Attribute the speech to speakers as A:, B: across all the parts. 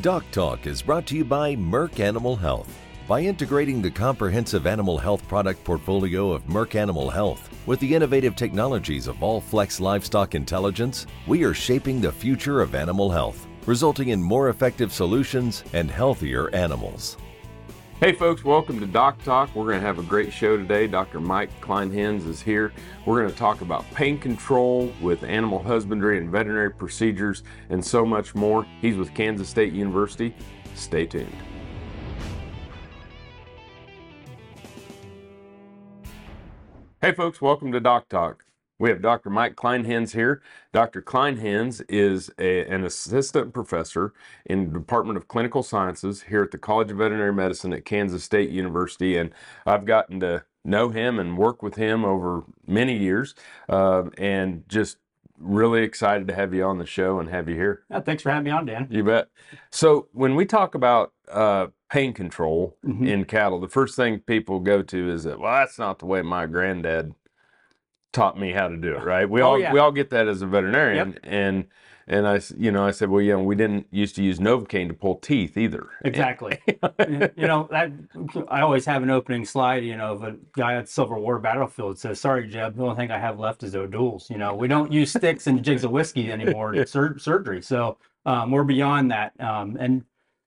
A: Doc Talk is brought to you by Merck Animal Health. By integrating the comprehensive animal health product portfolio of Merck Animal Health with the innovative technologies of Allflex Livestock Intelligence, we are shaping the future of animal health, resulting in more effective solutions and healthier animals.
B: Hey folks, welcome to Doc Talk. We're going to have a great show today. Dr. Mike Kleinhenz is here. We're going to talk about pain control with animal husbandry and veterinary procedures and so much more. He's with Kansas State University. Stay tuned. Hey folks, welcome to Doc Talk. We have Dr. Mike Kleinhenz here. Dr. Kleinhenz is a, an assistant professor in the Department of Clinical Sciences here at the College of Veterinary Medicine at Kansas State University. And I've gotten to know him and work with him over many years uh, and just really excited to have you on the show and have you here.
C: Yeah, thanks for having me on, Dan.
B: You bet. So, when we talk about uh, pain control
C: Mhm.
B: in cattle, the first thing people go to is that, well, that's not the way my granddad taught me how to do it, right? We
C: Oh,
B: all
C: yeah.
B: we all get that as a veterinarian, and and I you know, I said, well, yeah, we didn't used to use Novocaine to pull teeth either.
C: Exactly. you know, that, I always have an opening slide, you know, of a guy at Civil War battlefield says, sorry, Jeb, the only thing I have left is O'Doul's. You know, we don't use sticks and jigs of whiskey anymore in sur- surgery. So um, we're beyond that. Um, and,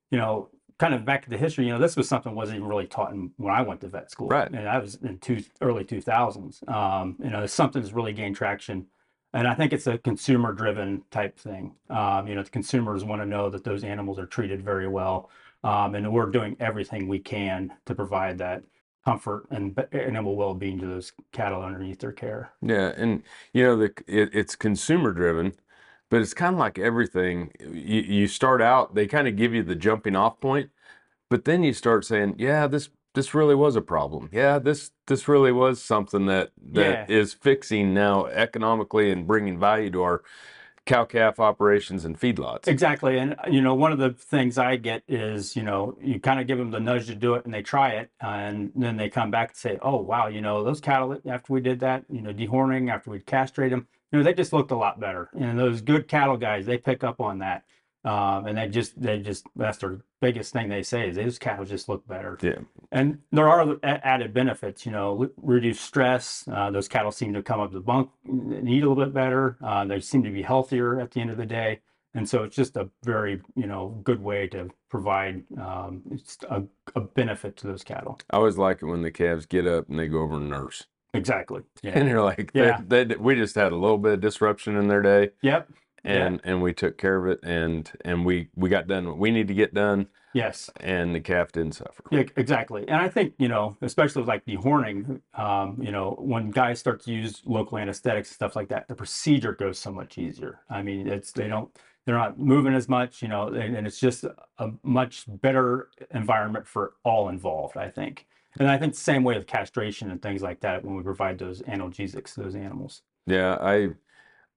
C: you know, kind of back to the history, you know, this was something wasn't even really taught in, when I went to vet school.
B: Right.
C: And I was in two, early 2000s. Um, you know, something's really gained traction. And I think it's a consumer driven type thing. Um, you know, the consumers want to know that those animals are treated very well. Um, and we're doing everything we can to provide that comfort and animal well being to those cattle underneath their care.
B: Yeah, and you know, the it, it's consumer driven, but it's kind of like everything. You, you start out, they kind of give you the jumping off point, but then you start saying, "Yeah, this this really was a problem. Yeah, this this really was something that that
C: Yeah.
B: is fixing now economically and bringing value to our cow calf operations and feedlots."
C: Exactly. And, uh, you know, one of the things I get is, you know, you kind of give them the nudge to do it and they try it. And then they come back and say, oh, wow, you know, those cattle, after we did that, you know, dehorning, after we castrate them, you know, they just looked a lot better. And those good cattle guys, they pick up on that. Um, and they just, they just, that's their biggest thing they say is those cattle just look better.
B: Yeah.
C: And there are added benefits, you know, l- reduce stress. Uh, those cattle seem to come up the bunk and eat a little bit better. Uh, they seem to be healthier at the end of the day. And so it's just a very, you know, good way to provide um, a, a benefit to those cattle.
B: I always like it when the calves get up and they go over and nurse,
C: Exactly. Yeah.
B: and you're like,
C: Yeah.
B: they, they, "We just had a little bit of disruption in their day."
C: Yep. Yeah.
B: and and we took care of it and and we we got done what we need to get done
C: Yes.
B: and the calf didn't suffer
C: Yeah, exactly. And I think, you know, especially with like dehorning, um, you know, when guys start to use local anesthetics and stuff like that, the procedure goes so much easier. I mean, it's, they don't, they're not moving as much, you know, and, and it's just a much better environment for all involved, I think. And I think the same way with castration and things like that when we provide those analgesics to those animals.
B: yeah i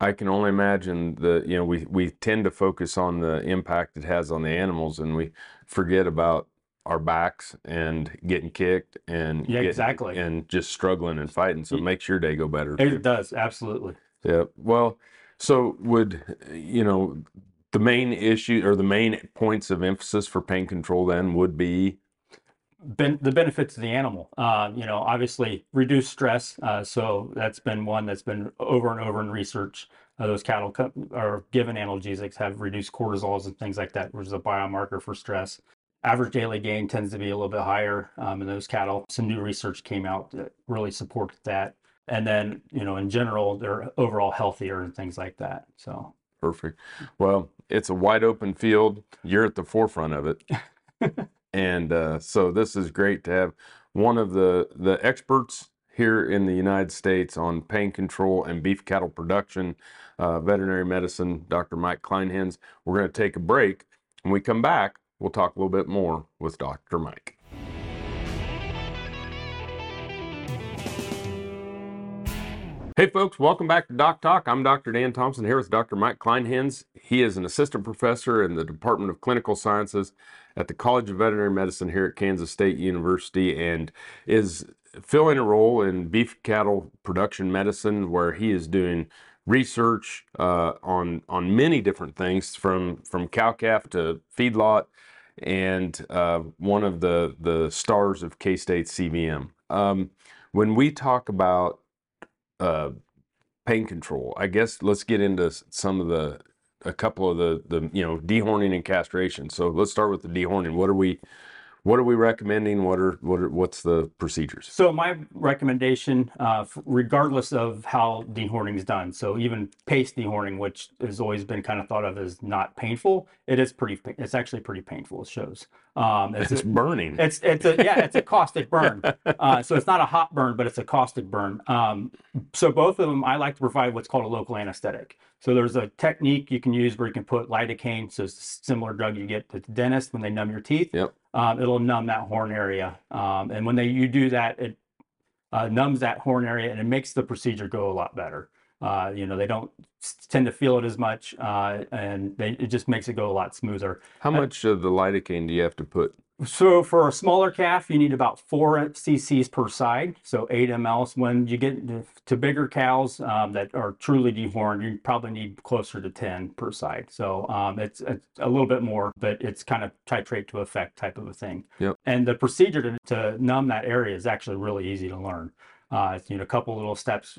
B: i can only imagine the you know we we tend to focus on the impact it has on the animals and we forget about our backs and getting kicked and
C: Yeah,
B: getting-
C: exactly.
B: and just struggling and fighting so it makes your day go better
C: It
B: too.
C: does, absolutely.
B: yeah well so would you know the main issue or the main points of emphasis for pain control then would be
C: ben- the benefits of the animal. Uh, you know, obviously reduce stress. Uh, so that's been one that's been over and over in research. Uh, those cattle co- are given analgesics have reduced cortisols and things like that, which is a biomarker for stress. Average daily gain tends to be a little bit higher um, in those cattle. Some new research came out that really supported that. And then, you know, in general, they're overall healthier and things like that. So,
B: Perfect. Well, it's a wide open field. You're at the forefront of it. and uh, so this is great to have one of the, the experts here in the United States on pain control and beef cattle production, uh, veterinary medicine, Dr. Mike Kleinhenz. We're going to take a break. When we come back, we'll talk a little bit more with Dr. Mike. Hey folks, welcome back to Doc Talk. I'm Dr. Dan Thompson here with Dr. Mike Kleinhenz. He is an assistant professor in the Department of Clinical Sciences at the College of Veterinary Medicine here at Kansas State University and is filling a role in beef cattle production medicine where he is doing research uh, on on many different things from from cow calf to feedlot, and uh, one of the the stars of K State CVM. Um, when we talk about uh, pain control, I guess let's get into some of the a couple of the the you know dehorning and castration. So let's start with the dehorning. What are we what are we recommending? What are what are what's the procedures?
C: So my recommendation, uh, regardless of how dehorning is done, so even paste dehorning, which has always been kind of thought of as not painful, it is pretty. It's actually pretty painful. It shows. Um, it's,
B: It's burning.
C: it's it's a yeah, it's a caustic burn. Uh, so it's not a hot burn, but it's a caustic burn. Um, so both of them, I like to provide what's called a local anesthetic. So there's a technique you can use where you can put lidocaine, so it's a similar drug you get at the dentist when they numb your teeth.
B: Yep.
C: Um, it'll numb that horn area, um, and when they you do that, it uh, numbs that horn area and it makes the procedure go a lot better. Uh, you know, they don't tend to feel it as much, uh, and they, it just makes it go a lot smoother.
B: How much of the lidocaine do you have to put?
C: So for a smaller calf, you need about four cc's per side, so eight mLs. When you get to- bigger cows um, that are truly dehorned, you probably need closer to 10 per side. So um, it's, it's a little bit more, but it's kind of titrate to effect type of a thing.
B: Yep.
C: And the procedure to, to numb that area is actually really easy to learn. Uh, it's, you know, a couple little steps,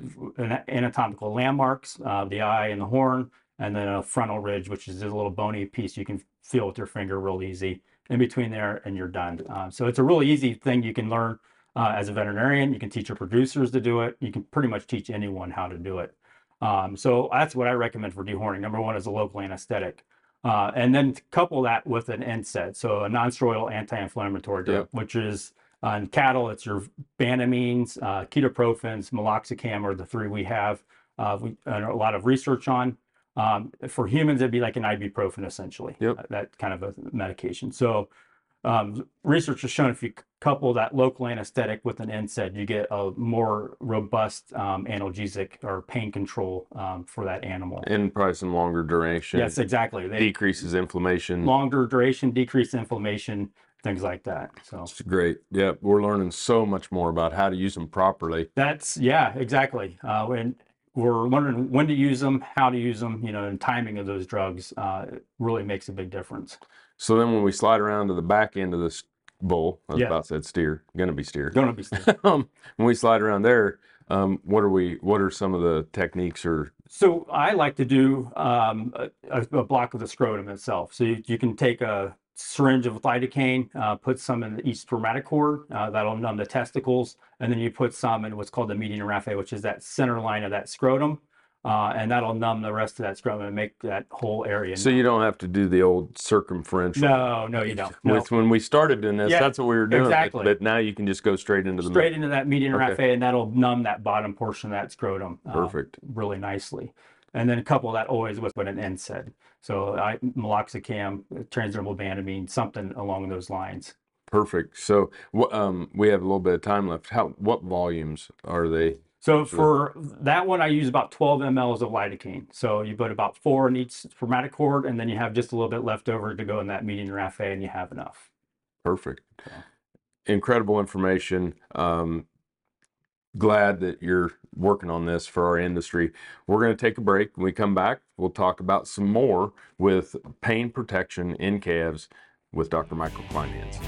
C: anatomical landmarks, uh, the eye and the horn, and then a frontal ridge, which is a little bony piece you can feel with your finger real easy in between there and you're done. Um, so it's a really easy thing you can learn uh, as a veterinarian. You can teach your producers to do it. You can pretty much teach anyone how to do it. Um, so that's what I recommend for dehorning. Number one is a local anesthetic. Uh, and then couple that with an NSAID, so a non-steroidal anti-inflammatory drug,
B: Yep.
C: which is uh, in cattle, it's your banamines, uh, ketoprofens, meloxicam are the three we have uh, we, a lot of research on. Um, for humans, it'd be like an ibuprofen essentially,
B: Yep.
C: uh, that kind of a medication. So um, research has shown if you couple that local anesthetic with an NSAID, you get a more robust um, analgesic or pain control um, for that animal.
B: And probably some longer duration.
C: Yes, exactly. They
B: Decreases inflammation.
C: longer duration, decreased inflammation, things like that. So
B: It's great. Yeah, we're learning so much more about how to use them properly.
C: that's yeah, exactly. Uh, and we're learning when to use them, how to use them, you know, and timing of those drugs uh, really makes a big difference.
B: So then when we slide around to the back end of this bull, I was
C: Yeah.
B: about to say steer, gonna be steer.
C: To be
B: um, when we slide around there, um, what are we? What are some of the techniques or
C: So I like to do um, a, a- a block of the scrotum itself. So you, you can take a syringe of lidocaine, uh, put some in the each spermatocord, uh, that'll numb the testicles, and then you put some in what's called the median raphe, which is that center line of that scrotum, uh, and that'll numb the rest of that scrotum and make that whole area.
B: so you don't have to do the old circumferential.
C: no, no, you don't. No.
B: With when we started doing this,
C: Yeah,
B: that's what we were doing. but-
C: exactly.
B: But, now you can just go straight into the
C: Straight into that median
B: Okay.
C: raphe, and that'll numb that bottom portion of that scrotum. uh,
B: Perfect.
C: really nicely. And then couple that always with what an NSAID. So I, meloxicam, transdermal banamine, something along those lines.
B: Perfect. So um, we have a little bit of time left. How? What volumes are they?
C: So for that one, I use about 12 mLs of lidocaine. So you put about four in each spermatocord, and then you have just a little bit left over to go in that median raphe, and you have enough.
B: Perfect. Incredible information. Um, glad that you're working on this for our industry. We're going to take a break. When we come back, we'll talk about some more with pain protection in calves with Dr. Michael Kleinhenz.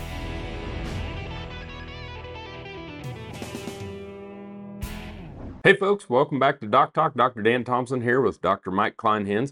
B: Hey folks, welcome back to Doc Talk. Dr. Dan Thompson here with Dr. Mike Kleinhenz.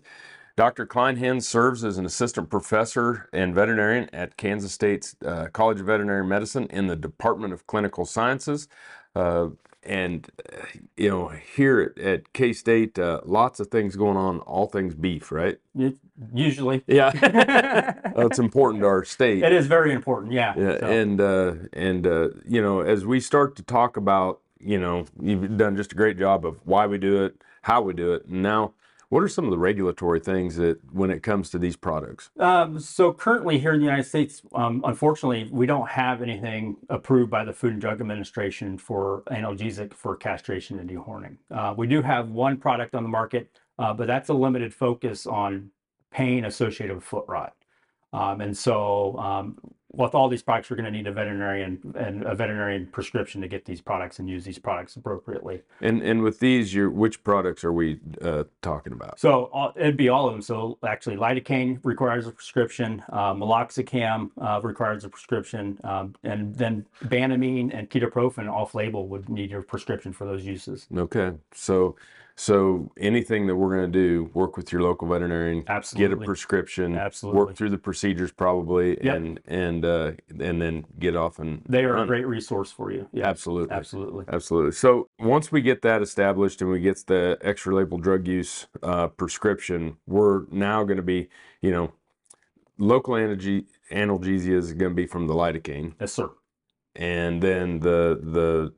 B: Dr. Kleinhenz serves as an assistant professor and veterinarian at Kansas State's uh, College of Veterinary Medicine in the Department of Clinical Sciences. Uh, and, uh, you know, here at, at K State, uh, lots of things going on, all things beef, right?
C: It- usually,
B: Yeah. Well, it's important to our state.
C: it is very important. Yeah.
B: Yeah,
C: So-
B: and uh, and uh, you know, as we start to talk about, you know, you've done just a great job of why we do it, how we do it, and now, what are some of the regulatory things that when it comes to these products?
C: Um, so currently here in the United States, um, unfortunately, we don't have anything approved by the Food and Drug Administration for analgesic for castration and dehorning. Uh, we do have one product on the market, uh, but that's a limited focus on pain associated with foot rot. Um, and so um, with all these products, you're going to need a veterinarian and a veterinarian prescription to get these products and use these products appropriately.
B: And and with these, your which products are we uh, talking about?
C: So all, it'd be all of them. So actually, lidocaine requires a prescription, uh, meloxicam uh, requires a prescription, um, and then banamine and ketoprofen off-label would need your prescription for those uses.
B: Okay, so so anything that we're going to do, work with your local veterinarian, get a prescription,
C: Absolutely.
B: work through the procedures probably,
C: Yep.
B: and and uh, and then get off and
C: They are a great resource for you. Yeah,
B: absolutely.
C: absolutely.
B: Absolutely. So once we get that established and we get the extra label drug use uh, prescription, we're now going to be, you know, local analge- analgesia is going to be from the lidocaine,
C: Yes, sir.
B: and then the the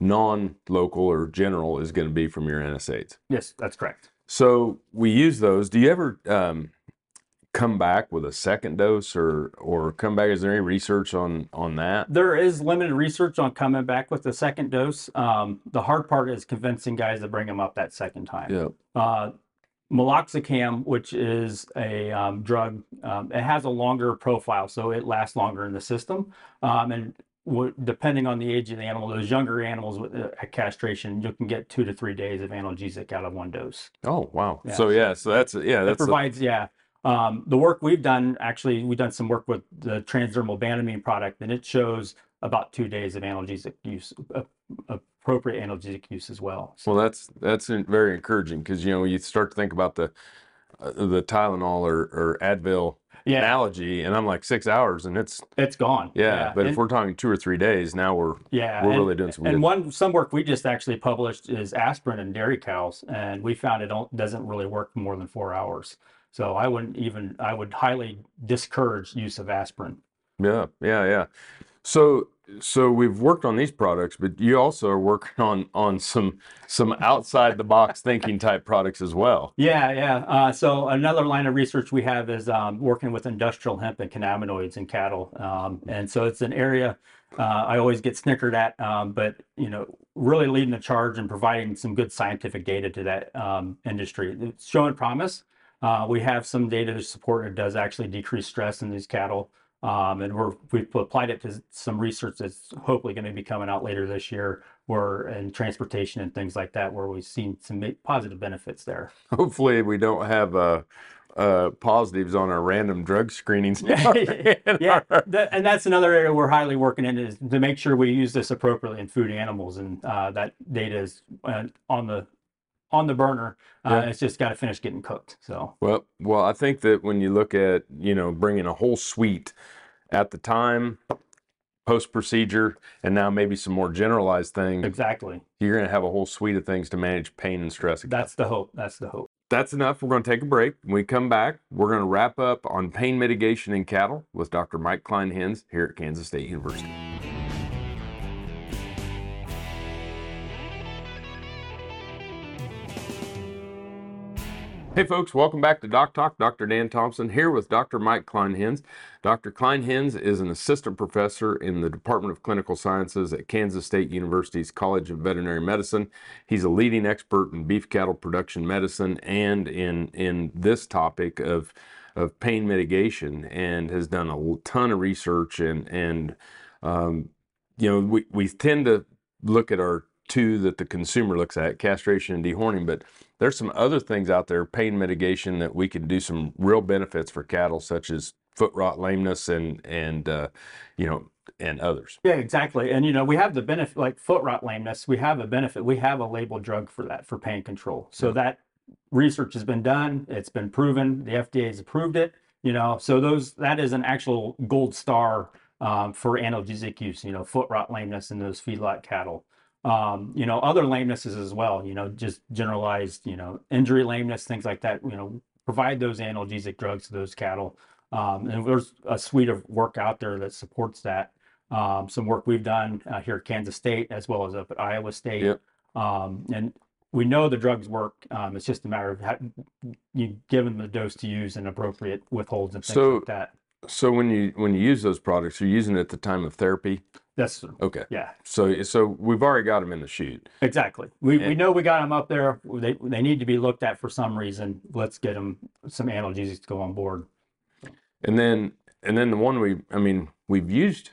B: non-local or general is going to be from your NSAIDs.
C: Yes, that's correct.
B: So we use those. Do you ever um, come back with a second dose, or or come back? Is there any research on on that?
C: There is limited research on coming back with the second dose. Um, the hard part is convincing guys to bring them up that second time.
B: Yeah.
C: uh, meloxicam, which is a um, drug, um, it has a longer profile, so it lasts longer in the system. Um, and w- depending on the age of the animal, those younger animals with uh, at castration, you can get two to three days of analgesic out of one dose.
B: Oh wow.
C: Yeah.
B: So yeah. So that's yeah.
C: It
B: That's a-
C: provides, yeah. Um, the work we've done, actually, we've done some work with the transdermal banamine product, and it shows about two days of analgesic use, uh, appropriate analgesic use as well. So,
B: Well, that's that's en- very encouraging because you know you start to think about the uh, the Tylenol or, or Advil
C: yeah,
B: analogy, and I'm like six hours, and it's
C: it's gone.
B: yeah. But if we're talking two or three days, now we're
C: yeah,
B: we're
C: and-
B: really doing some
C: And
B: good.
C: one some work we just actually published is aspirin in dairy cows, and we found it doesn't really work more than four hours. So I wouldn't even I would highly discourage use of aspirin.
B: Yeah, yeah, yeah. So so we've worked on these products, but you also are working on on some some outside the box thinking type products as well.
C: Yeah, yeah. Uh, so another line of research we have is um, working with industrial hemp and cannabinoids in cattle, um, and so it's an area uh, I always get snickered at, um, but you know, really leading the charge and providing some good scientific data to that um, industry. It's showing promise. Uh, we have some data to support it does actually decrease stress in these cattle. Um, and we're, we've applied it to some research that's hopefully going to be coming out later this year, where in transportation and things like that, where we've seen some positive benefits there.
B: Hopefully, we don't have uh, uh, positives on our random drug screenings.
C: yeah, that, and that's another area we're highly working in is to make sure we use this appropriately in food animals, and uh, that data is uh, on the on the burner. Uh,
B: Yeah.
C: It's just got to finish getting cooked. So
B: Well, well, I think that when you look at, you know, bringing a whole suite at the time, post procedure, and now maybe some more generalized things,
C: exactly,
B: you're going to have a whole suite of things to manage pain and stress.
C: that's the hope. That's the hope.
B: That's enough. We're going to take a break. When we come back, we're going to wrap up on pain mitigation in cattle with Dr. Mike Kleinhenz here at Kansas State University. Hey folks, welcome back to Doc Talk. Dr. Dan Thompson here with Dr. Mike Kleinhenz. Dr. Kleinhenz is an assistant professor in the Department of Clinical Sciences at Kansas State University's College of Veterinary Medicine. He's a leading expert in beef cattle production medicine and in in this topic of of pain mitigation and has done a ton of research and and um, you know we, we tend to look at our two that the consumer looks at castration and dehorning but there's some other things out there pain mitigation that we can do some real benefits for cattle such as foot rot lameness and and uh, you know and others
C: Yeah, exactly. And you know, we have the benefit like foot rot lameness. We have a benefit. We have a labeled drug for that for pain control. So that research has been done. It's been proven. The FDA has approved it. You know, so those that is an actual gold star um, for analgesic use. You know, foot rot lameness in those feedlot cattle. Um, you know, other lamenesses as well. You know, just generalized. You know, injury lameness, things like that. You know, provide those analgesic drugs to those cattle. Um, and there's a suite of work out there that supports that um, some work we've done uh, here at Kansas State as well as up at Iowa State.
B: Yep.
C: Um, and we know the drugs work. Um, it's just a matter of how, you give them the dose to use and appropriate withholds and things
B: So-
C: like that.
B: so when you when you use those products you're using it at the time of therapy
C: That's
B: okay
C: yeah,
B: so so we've already got them in the chute
C: exactly. We, we know we got them up there. They they need to be looked at for some reason. Let's get them some analgesics to go on board.
B: And then and then the one we I mean we've used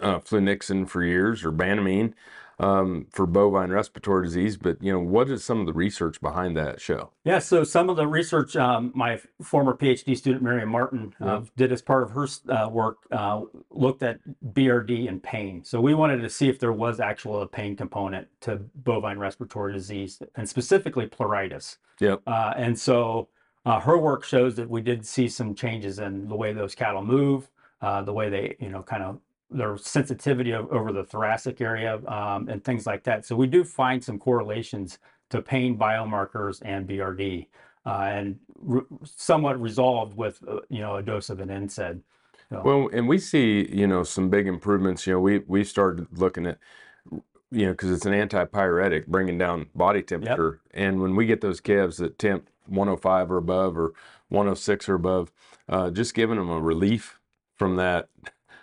B: uh, flunixin for years or banamine um, for bovine respiratory disease, but you know, what is some of the research behind that show?
C: Yeah, so some of the research um, my former PhD student Miriam Martin uh, did as part of her uh, work uh, looked at BRD and pain. So we wanted to see if there was actual a pain component to bovine respiratory disease and specifically pleuritis.
B: Yep.
C: Uh, and so uh, her work shows that we did see some changes in the way those cattle move, uh, the way they, you know, kind of their sensitivity over the thoracic area um, and things like that. So we do find some correlations to pain biomarkers and BRD, uh, and re- somewhat resolved with uh, you know a dose of an NSAID. So,
B: Well, and we see, you know, some big improvements. You know, we we started looking at, you know, because it's an antipyretic, bringing down body temperature. And when we get those calves that temp 105 or above, or 106 or above, uh, just giving them a relief from that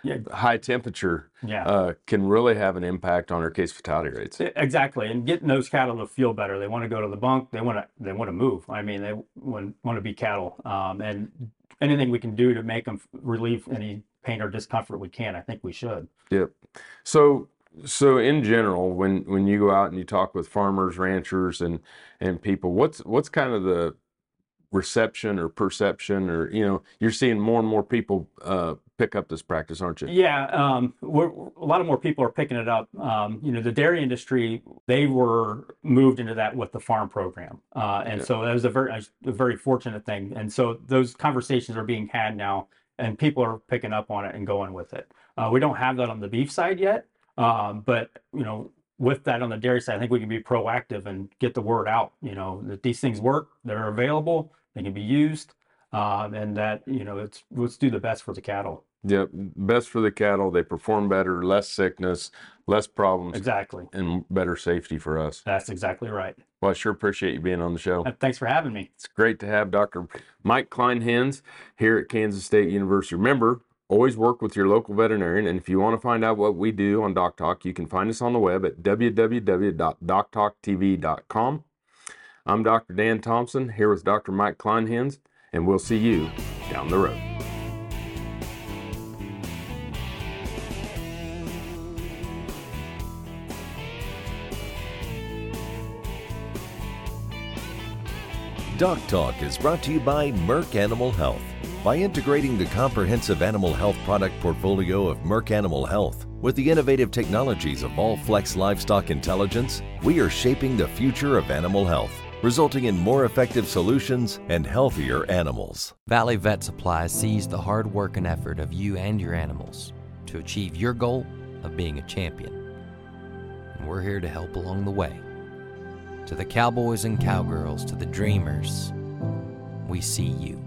C: Yeah.
B: high temperature
C: yeah.
B: uh, can really have an impact on our case fatality rates.
C: Exactly, and getting those cattle to feel better. They want to go to the bunk. They want to. They want to move. I mean, they want want to be cattle. Um, and anything we can do to make them relieve any pain or discomfort we can, I think we should.
B: Yep. So so in general, when when you go out and you talk with farmers, ranchers, and and people, what's what's kind of the reception or perception, or you know, you're seeing more and more people uh, pick up this practice, aren't you?
C: Yeah, um, we're, a lot of more people are picking it up. Um, you know, the dairy industry, they were moved into that with the farm program. Uh, and
B: Yeah.
C: so that was a very, a very fortunate thing. And so those conversations are being had now and people are picking up on it and going with it. Uh, we don't have that on the beef side yet. Um, but, you know, with that on the dairy side, I think we can be proactive and get the word out, you know, that these things work, they're available, they can be used. Um, and that, you know, it's, let's do the best for the cattle.
B: Yep. Best for the cattle. They perform better, less sickness, less problems,
C: Exactly.
B: and better safety for us.
C: That's exactly right.
B: Well, I sure appreciate you being on the show.
C: Uh, Thanks for having me.
B: It's great to have Dr. Mike Kleinhenz here at Kansas State University. Remember, always work with your local veterinarian. And if you want to find out what we do on Doc Talk, you can find us on the web at www.doctalktv.com. I'm Dr. Dan Thompson here with Dr. Mike Kleinhenz, and we'll see you down the road.
A: Doc Talk is brought to you by Merck Animal Health. By integrating the comprehensive animal health product portfolio of Merck Animal Health with the innovative technologies of Allflex Livestock Intelligence, we are shaping the future of animal health, resulting in more effective solutions and healthier animals.
D: Valley Vet Supply sees the hard work and effort of you and your animals to achieve your goal of being a champion. And we're here to help along the way. To the cowboys and cowgirls, to the dreamers, we see you.